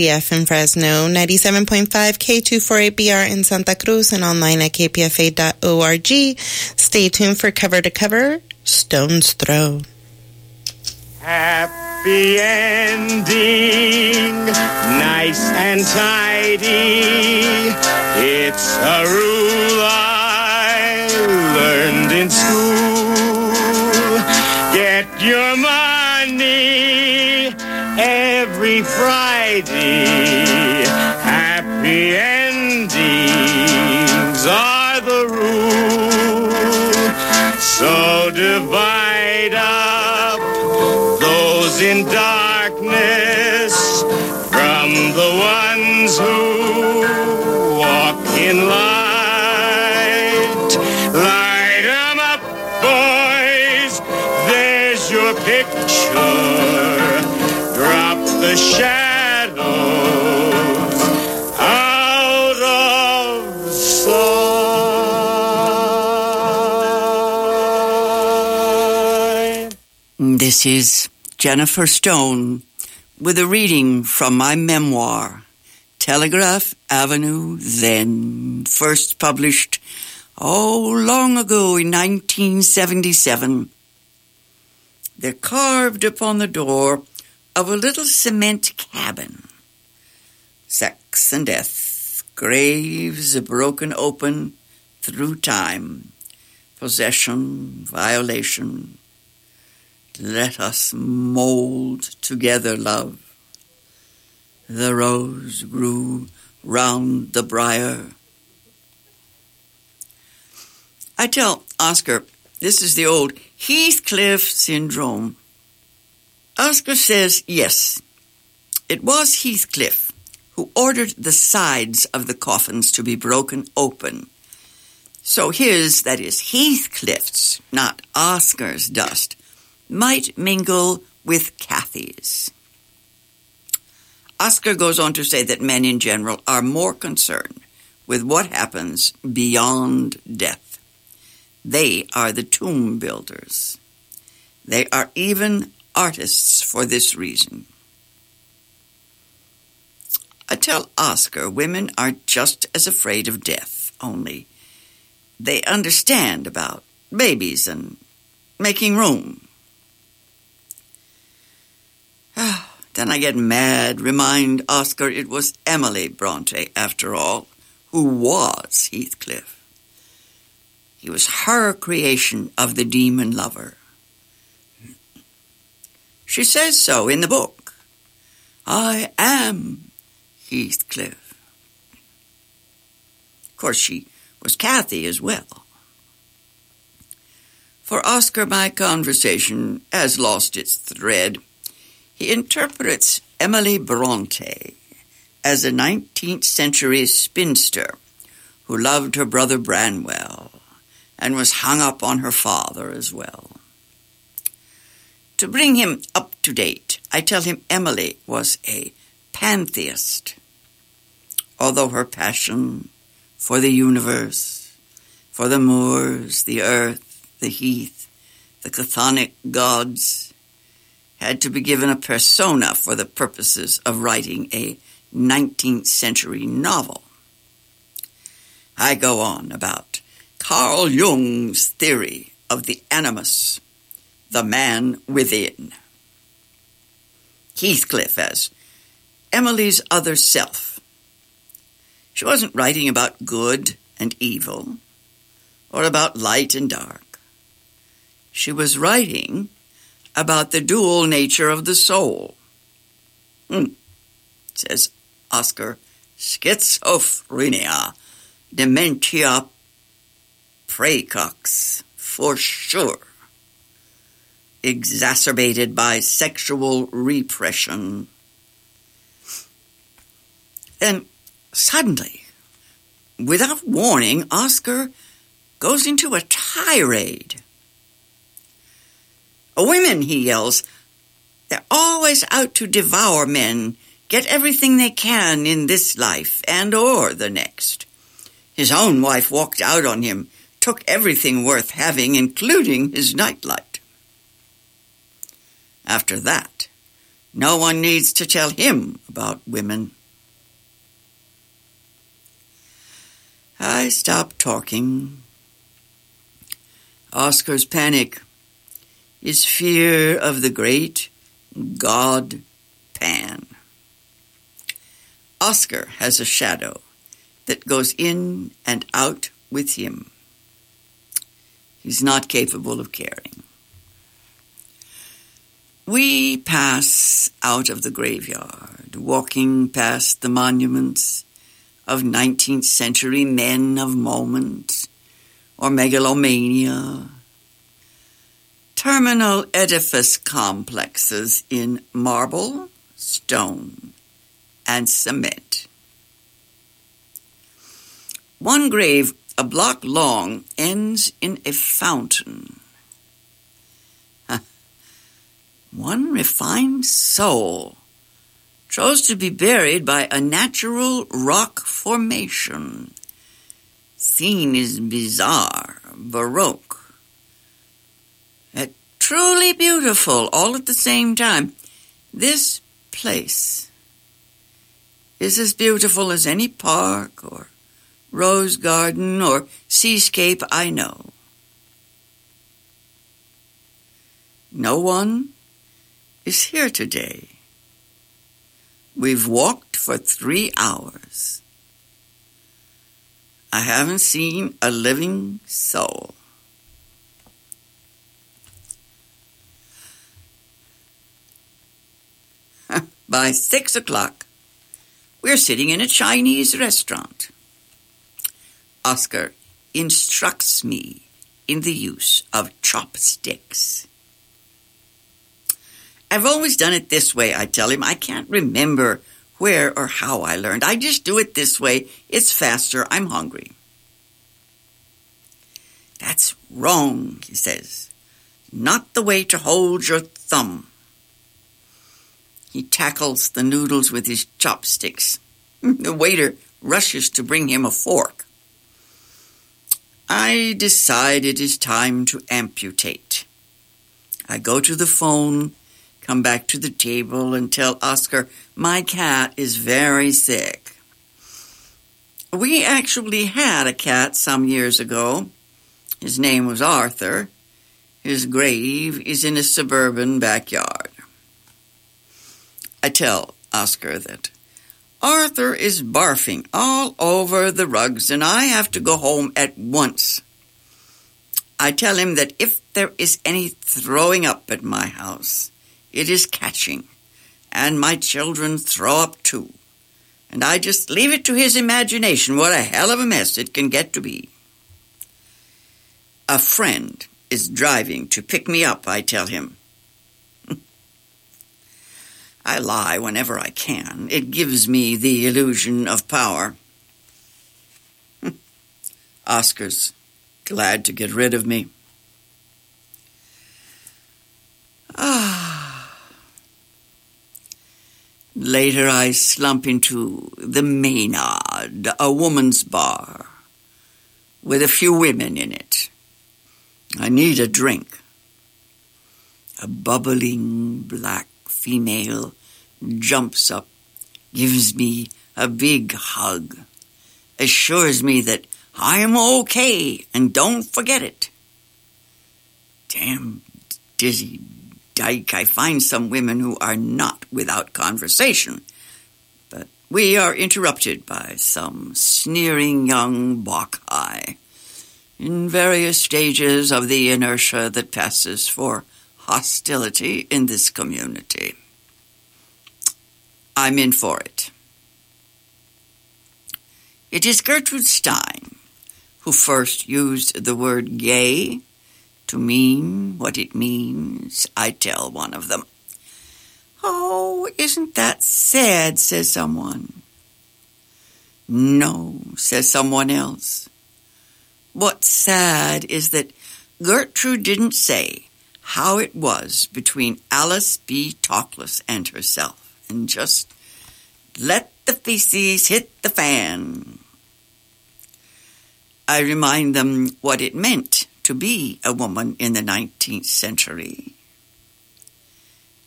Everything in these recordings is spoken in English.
KCF in Fresno, 97.5 K248BR in Santa Cruz, and online at kpfa.org. Stay tuned for Cover to Cover, Stone's Throw. Happy ending, nice and tidy. It's a rule I learned in school. Get your money every Friday. Happy endings are the rule. So divide up those in darkness from the ones who walk in light. Light 'em up, boys. There's your picture. Drop the sight. This is Jennifer Stone with a reading from my memoir, Telegraph Avenue Then, first published, oh, long ago in 1977. They're carved upon the door of a little cement cabin. Sex and death, graves broken open through time, possession, violation, let us mold together, love. The rose grew round the briar. I tell Oscar this is the old Heathcliff syndrome. Oscar says yes, it was Heathcliff who ordered the sides of the coffins to be broken open. So his, that is Heathcliff's, not Oscar's dust, might mingle with Cathy's. Oscar goes on to say that men in general are more concerned with what happens beyond death. They are the tomb builders. They are even artists for this reason. I tell Oscar women are just as afraid of death, only they understand about babies and making room. Ah, then I get mad, remind Oscar it was Emily Bronte, after all, who was Heathcliff. He was her creation of the demon lover. She says so in the book. I am Heathcliff. Of course, she was Cathy as well. For Oscar, my conversation has lost its thread. He interprets Emily Bronte as a 19th century spinster who loved her brother Branwell and was hung up on her father as well. To bring him up to date, I tell him Emily was a pantheist, although her passion for the universe, for the moors, the earth, the heath, the chthonic gods, had to be given a persona for the purposes of writing a 19th century novel. I go on about Carl Jung's theory of the animus, the man within. Heathcliff as Emily's other self. She wasn't writing about good and evil, or about light and dark. She was writing about the dual nature of the soul. Hmm, says Oscar, schizophrenia, dementia praecox, for sure. Exacerbated by sexual repression. Then, suddenly, without warning, Oscar goes into a tirade. Women, he yells, they're always out to devour men, get everything they can in this life and or the next. His own wife walked out on him, took everything worth having, including his nightlight. After that, No one needs to tell him about women. I stopped talking. Oscar's panic is fear of the great God Pan. Oscar has a shadow that goes in and out with him. He's not capable of caring. We pass out of the graveyard, walking past the monuments of 19th century men of moment or megalomania, terminal edifice complexes in marble, stone, and cement. One grave, a block long, ends in a fountain. One refined soul chose to be buried by a natural rock formation. Scene is bizarre, baroque, yet truly beautiful all at the same time. This place is as beautiful as any park or rose garden or seascape I know. No one is here today. We've walked for three hours. I haven't seen a living soul. By six o'clock, we're sitting in a Chinese restaurant. Oscar instructs me in the use of chopsticks. I've always done it this way, I tell him. I can't remember where or how I learned. I just do it this way. It's faster. I'm hungry. That's wrong, he says. Not the way to hold your thumb. He tackles the noodles with his chopsticks. The waiter rushes to bring him a fork. I decide it is time to amputate. I go to the phone come back to the table and tell Oscar, my cat is very sick. We actually had a cat some years ago. His name was Arthur. His grave is in a suburban backyard. I tell Oscar that Arthur is barfing all over the rugs and I have to go home at once. I tell him that if there is any throwing up at my house, it is catching, and my children throw up too. And I just leave it to his imagination what a hell of a mess it can get to be. A friend is driving to pick me up, I tell him. I lie whenever I can. It gives me the illusion of power. Oscar's glad to get rid of me. Ah. Later, I slump into the Maynard, a woman's bar, with a few women in it. I need a drink. A bubbling black female jumps up, gives me a big hug, assures me that I'm okay and don't forget it. Damn dizzy I find some women who are not without conversation. But we are interrupted by some sneering young Bacchae in various stages of the inertia that passes for hostility in this community. I'm in for it. It is Gertrude Stein who first used the word gay to mean what it means, I tell one of them. Oh, isn't that sad, says someone. No, says someone else. What's sad is that Gertrude didn't say how it was between Alice B. Toklas and herself, and just let the feces hit the fan. I remind them what it meant to be a woman in the 19th century.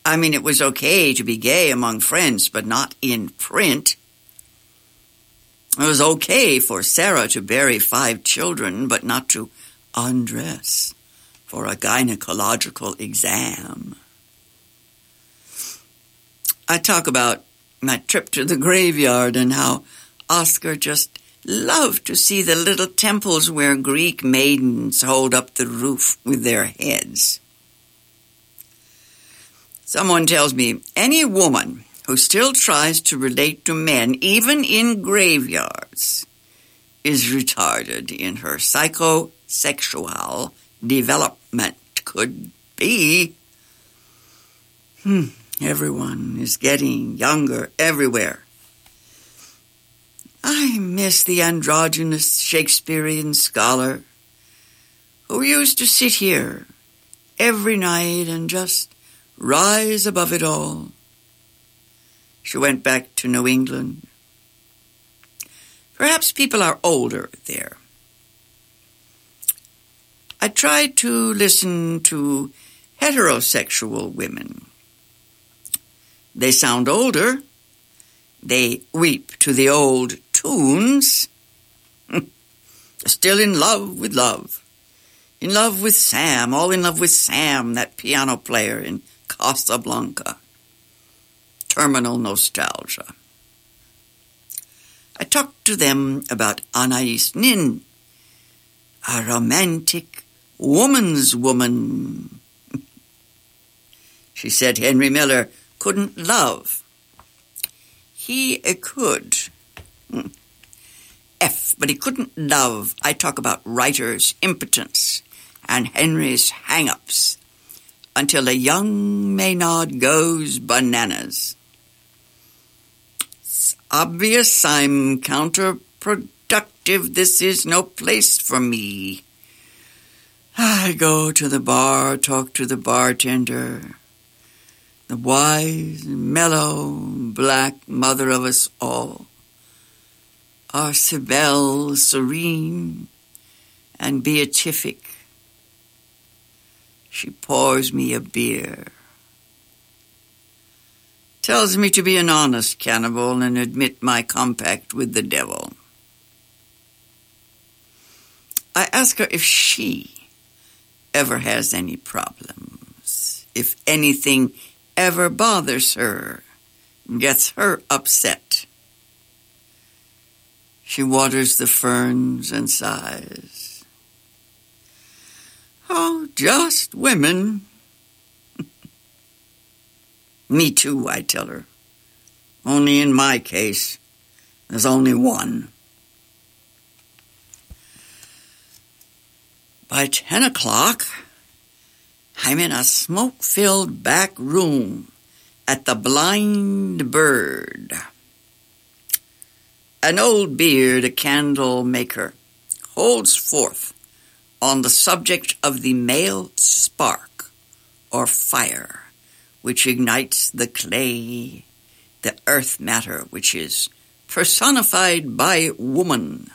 I mean, it was okay to be gay among friends, but not in print. It was okay for Sarah to bury five children, but not to undress for a gynecological exam. I talk about my trip to the graveyard and how Oscar just loved to see the little temples where Greek maidens hold up the roof with their heads. Someone tells me any woman who still tries to relate to men, even in graveyards, is retarded in her psychosexual development. Could be. Hmm. Everyone is getting younger everywhere. I miss the androgynous Shakespearean scholar who used to sit here every night and just rise above it all. She went back to New England. Perhaps people are older there. I tried to listen to heterosexual women. They sound older. They weep to the old tunes. Still in love with love. In love with Sam, all in love with Sam, that piano player in Casablanca. Terminal nostalgia. I talked to them about Anais Nin, a romantic woman's woman. she said Henry Miller couldn't love. He could. Mm. F, but he couldn't love. I talk about writer's impotence and Henry's hang-ups until a young maenad goes bananas. It's obvious I'm counterproductive. This is no place for me. I go to the bar, talk to the bartender, the wise, mellow, black mother of us all, our Cybele, serene and beatific. She pours me a beer, tells me to be an honest cannibal and admit my compact with the devil. I ask her if she ever has any problems, if anything ever bothers her, gets her upset. She waters the ferns and sighs. Oh, just women. Me too, I tell her. Only in my case, there's only one. By ten o'clock, I'm in a smoke filled back room at the Blind Bird. An old beard, a candle maker, holds forth on the subject of the male spark or fire, which ignites the clay, the earth matter, which is personified by woman.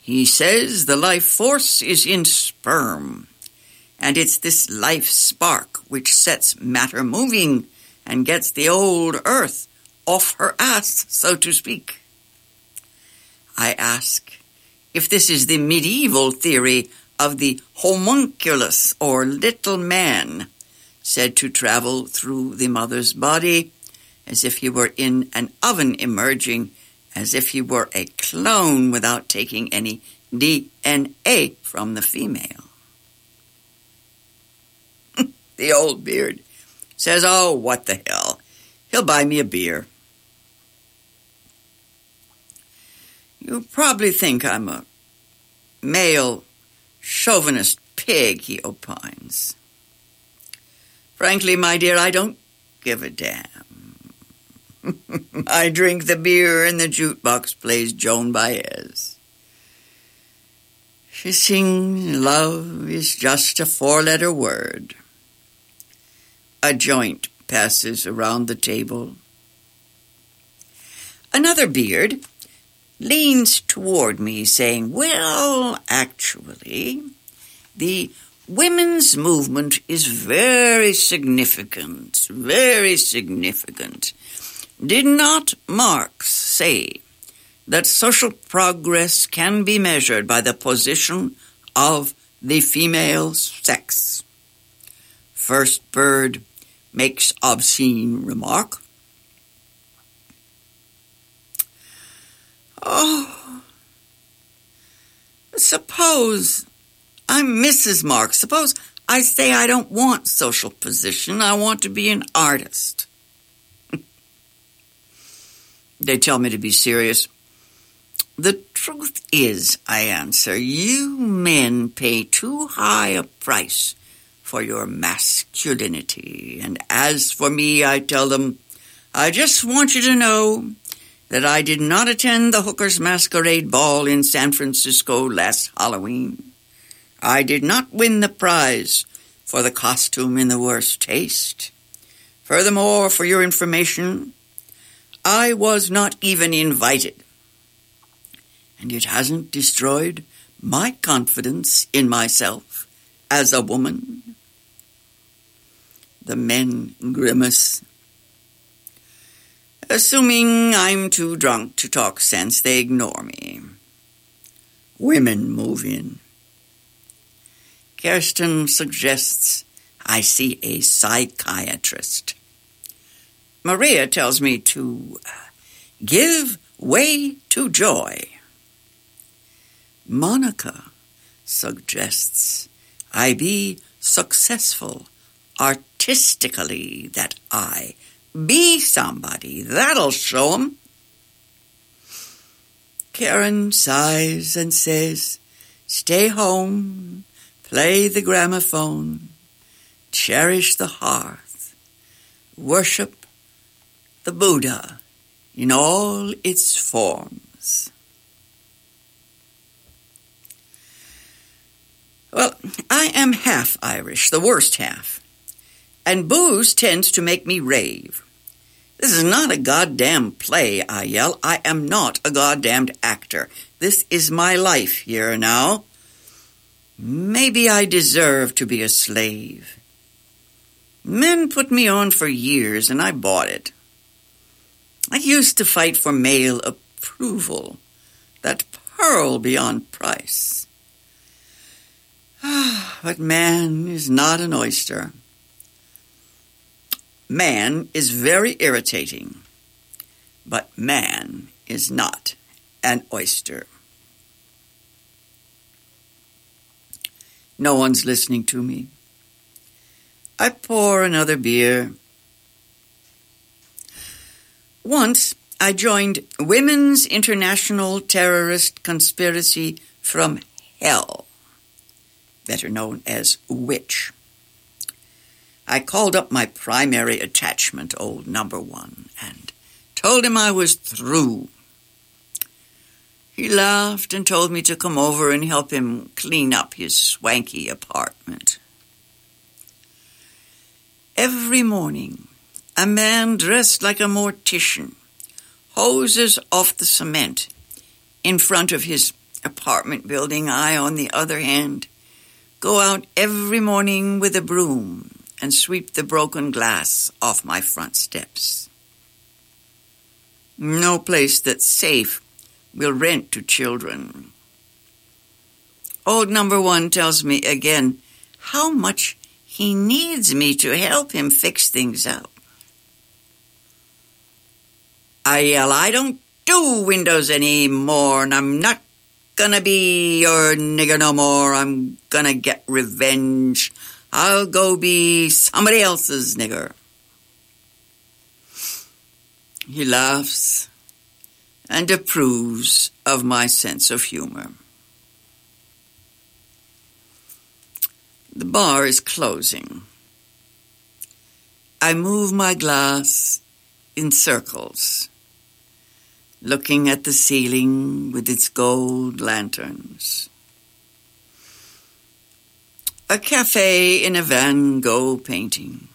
He says the life force is in sperm, and it's this life spark which sets matter moving and gets the old earth off her ass, so to speak. I ask if this is the medieval theory of the homunculus or little man said to travel through the mother's body as if he were in an oven emerging as if he were a clone without taking any DNA from the female. the old beard says, Oh, what the hell? He'll buy me a beer. You probably think I'm a male chauvinist pig, he opines. Frankly, my dear, I don't give a damn. I drink the beer and the jukebox plays Joan Baez. She sings love is just a four letter word. A joint passes around the table. Another beard leans toward me, saying, Well, actually, the women's movement is very significant, very significant. Did not Marx say that social progress can be measured by the position of the female sex? First bird makes obscene remark. Oh, suppose I'm Mrs. Marx. Suppose I say I don't want social position. I want to be an artist. they tell me to be serious. The truth is, I answer, you men pay too high a price for your masculinity. And as for me, I tell them, I just want you to know that I did not attend the Hookers Masquerade Ball in San Francisco last Halloween. I did not win the prize for the costume in the worst taste. Furthermore, for your information, I was not even invited. And it hasn't destroyed my confidence in myself as a woman. The men grimace. Assuming I'm too drunk to talk sense, they ignore me. Women move in. Kirsten suggests I see a psychiatrist. Maria tells me to uh, give way to joy. Monica suggests I be successful artistically, that I be somebody. That'll show 'em. Karen sighs and says, Stay home, play the gramophone, cherish the hearth, worship the Buddha in all its forms. Well, I am half Irish, the worst half, and booze tends to make me rave. This is not a goddamn play, I yell. I am not a goddamned actor. This is my life here now. Maybe I deserve to be a slave. Men put me on for years and I bought it. I used to fight for male approval, that pearl beyond price. but man is not an oyster. Man is very irritating, but man is not an oyster. No one's listening to me. I pour another beer. Once I joined Women's International Terrorist Conspiracy from Hell, better known as WITCH. I called up my primary attachment, old number one, and told him I was through. He laughed and told me to come over and help him clean up his swanky apartment. Every morning, a man dressed like a mortician hoses off the cement in front of his apartment building. I, on the other hand, go out every morning with a broom and sweep the broken glass off my front steps. No place that's safe will rent to children. Old number one tells me again how much he needs me to help him fix things up. I yell, I don't do windows anymore, and I'm not gonna be your nigger no more. I'm gonna get revenge I'll go be somebody else's nigger. He laughs and approves of my sense of humor. The bar is closing. I move my glass in circles, looking at the ceiling with its gold lanterns a cafe in a Van Gogh painting.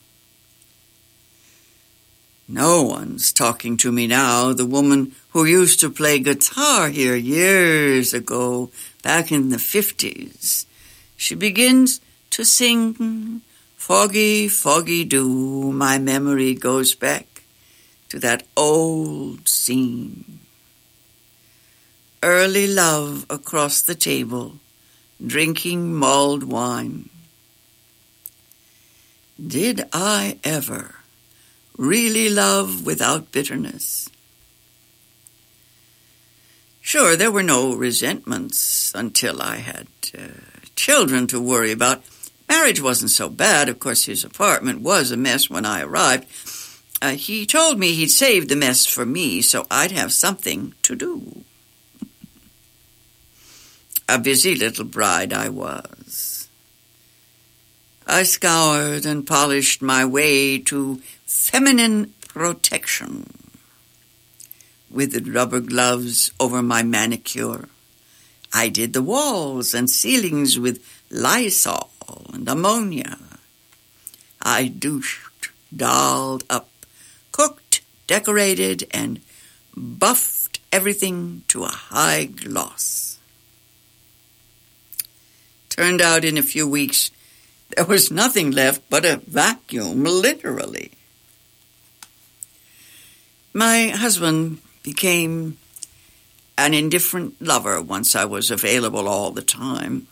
No one's talking to me now. The woman who used to play guitar here years ago, back in the 50s, she begins to sing Foggy, Foggy Dew. My memory goes back to that old scene. Early love across the table, drinking mulled wine. Did I ever really love without bitterness? Sure, there were no resentments until I had uh, children to worry about. Marriage wasn't so bad. Of course, his apartment was a mess when I arrived. Uh, he told me he'd saved the mess for me so I'd have something to do. A busy little bride I was. I scoured and polished my way to feminine protection with rubber gloves over my manicure. I did the walls and ceilings with Lysol and ammonia. I douched, dolled up, cooked, decorated, and buffed everything to a high gloss. Turned out in a few weeks there was nothing left but a vacuum, literally. My husband became an indifferent lover once I was available all the time.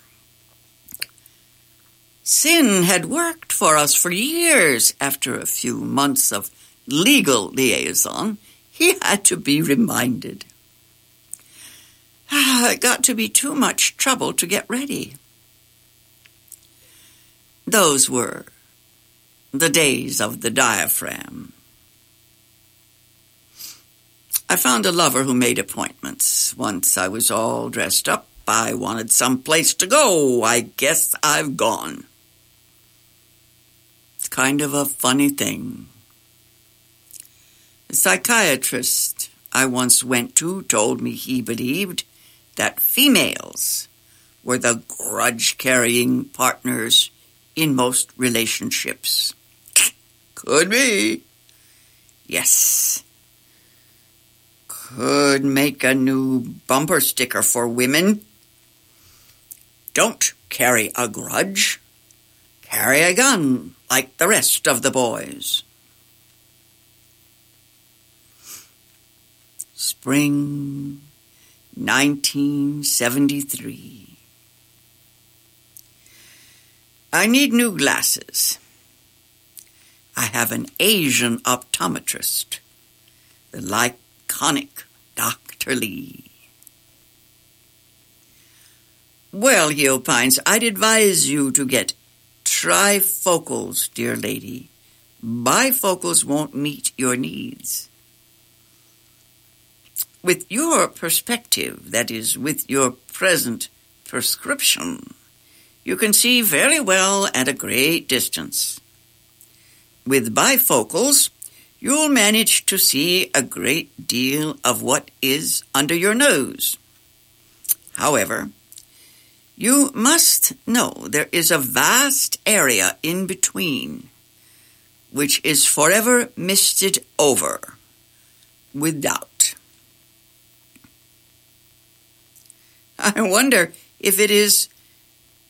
Sin had worked for us for years. After a few months of legal liaison, he had to be reminded. Ah, it got to be too much trouble to get ready. Those were the days of the diaphragm. I found a lover who made appointments. Once I was all dressed up, I wanted some place to go. I guess I've gone. It's kind of a funny thing. The psychiatrist I once went to told me he believed that females were the grudge carrying partners in most relationships. Could be. Yes. Could make a new bumper sticker for women. Don't carry a grudge. Carry a gun like the rest of the boys. Spring 1973. I need new glasses. I have an Asian optometrist, the laconic Dr. Lee. Well, he opines, I'd advise you to get trifocals, dear lady. Bifocals won't meet your needs. With your perspective, that is, with your present prescription, you can see very well at a great distance. With bifocals, you'll manage to see a great deal of what is under your nose. However, you must know there is a vast area in between, which is forever misted over with doubt. I wonder if it is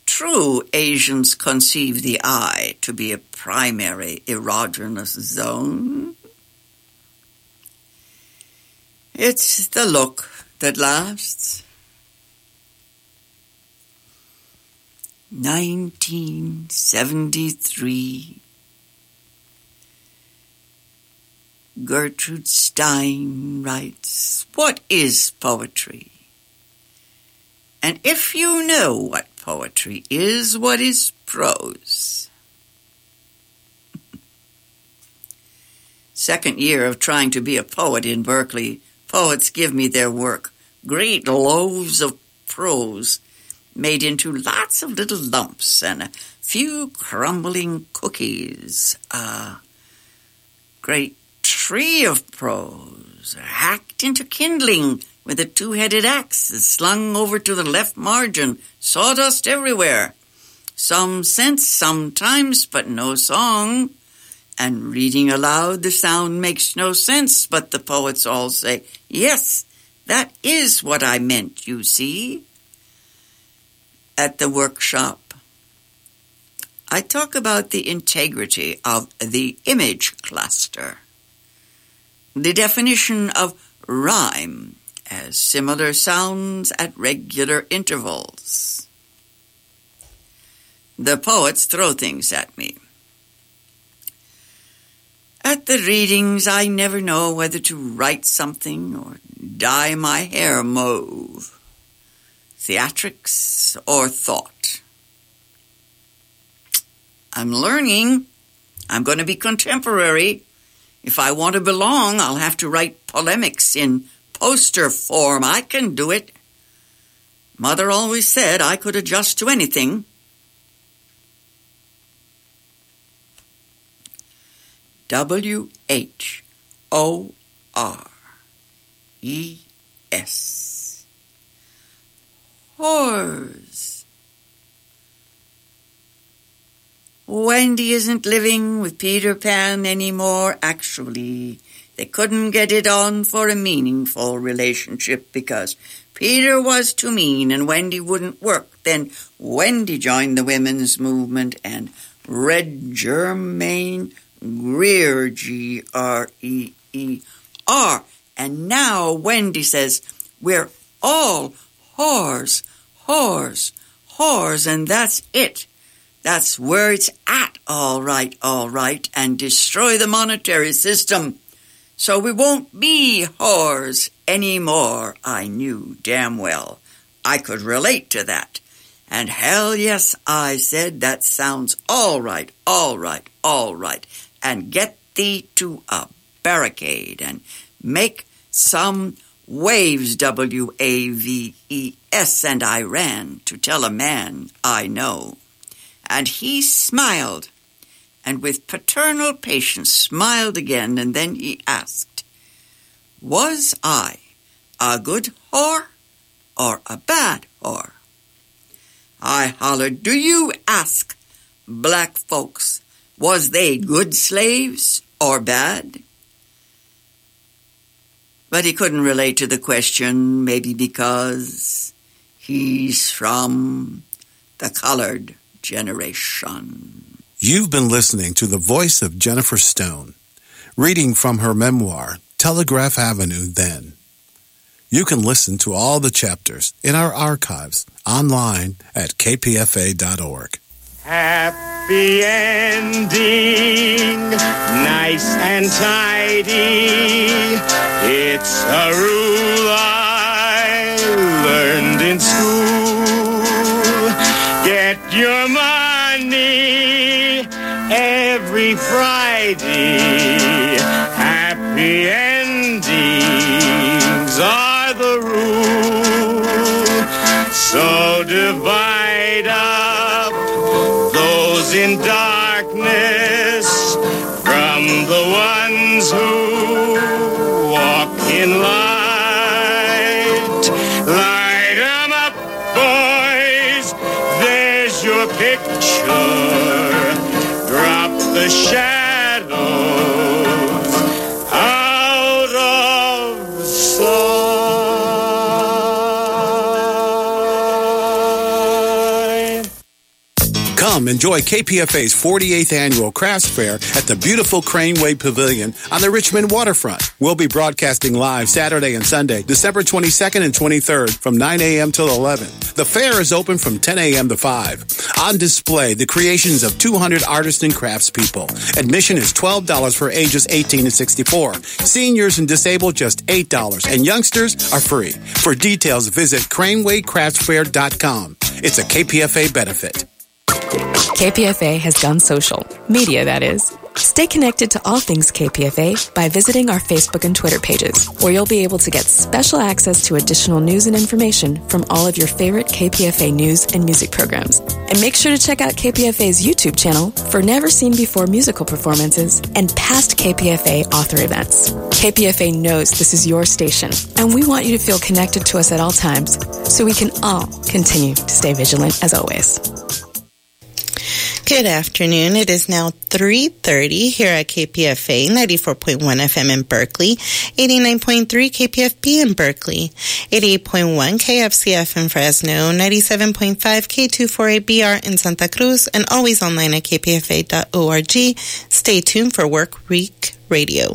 True Asians conceive the eye to be a primary erogenous zone. It's the look that lasts. 1973. Gertrude Stein writes, What is poetry? And if you know what poetry is, what is prose? Second year of trying to be a poet in Berkeley, poets give me their work. Great loaves of prose made into lots of little lumps and a few crumbling cookies. A great tree of prose hacked into kindling with a two-headed axe slung over to the left margin, sawdust everywhere. Some sense sometimes, but no song. And reading aloud, the sound makes no sense, but the poets all say, yes, that is what I meant, you see. At the workshop, I talk about the integrity of the image cluster, the definition of rhyme as similar sounds at regular intervals. The poets throw things at me. At the readings, I never know whether to write something or dye my hair mauve, theatrics or thought. I'm learning. I'm going to be contemporary. If I want to belong, I'll have to write polemics in poster form. I can do it. Mother always said I could adjust to anything. W H O R E S. Whores. Wendy isn't living with Peter Pan anymore, actually. They couldn't get it on for a meaningful relationship because Peter was too mean and Wendy wouldn't work. Then Wendy joined the women's movement and read Germaine Greer, G R E E R. And now Wendy says, We're all whores, whores, whores, and that's it. That's where it's at, all right, all right, and destroy the monetary system. So we won't be whores anymore. I knew damn well I could relate to that. And hell yes, I said, that sounds all right, all right, all right and get thee to a barricade and make some waves, W A V E S, and I ran to tell a man I know. And he smiled, and with paternal patience smiled again, and then he asked, Was I a good whore or a bad whore? I hollered, Do you ask black folks was they good slaves or bad? But he couldn't relate to the question, maybe because he's from the colored generation. You've been listening to the voice of Jennifer Stone, reading from her memoir, Telegraph Avenue Then. You can listen to all the chapters in our archives online at kpfa.org. Happy ending, nice and tidy. It's a rule I learned in school. Get your money every Friday. Happy endings are the rule. So divide up those in darkness from the ones who enjoy KPFA's 48th annual crafts fair at the beautiful Craneway Pavilion on the Richmond waterfront. We'll be broadcasting live Saturday and Sunday, December 22nd and 23rd from 9 a.m. till 11. The fair is open from 10 a.m. to 5. On display, the creations of 200 artists and craftspeople. Admission is $12 for ages 18 to 64. Seniors and disabled just $8 and youngsters are free. For details, visit cranewaycraftsfair.com. It's a KPFA benefit. KPFA has gone social. Media, that is. Stay connected to all things KPFA by visiting our Facebook and Twitter pages, where you'll be able to get special access to additional news and information from all of your favorite KPFA news and music programs. And make sure to check out KPFA's YouTube channel for never seen before musical performances and past KPFA author events. KPFA knows this is your station, and we want you to feel connected to us at all times so we can all continue to stay vigilant as always. Good afternoon. It is now 3.30 here at KPFA 94.1 FM in Berkeley, 89.3 KPFB in Berkeley, 88.1 KFCF in Fresno, 97.5 K248BR in Santa Cruz, and always online at kpfa.org. Stay tuned for Work Week Radio.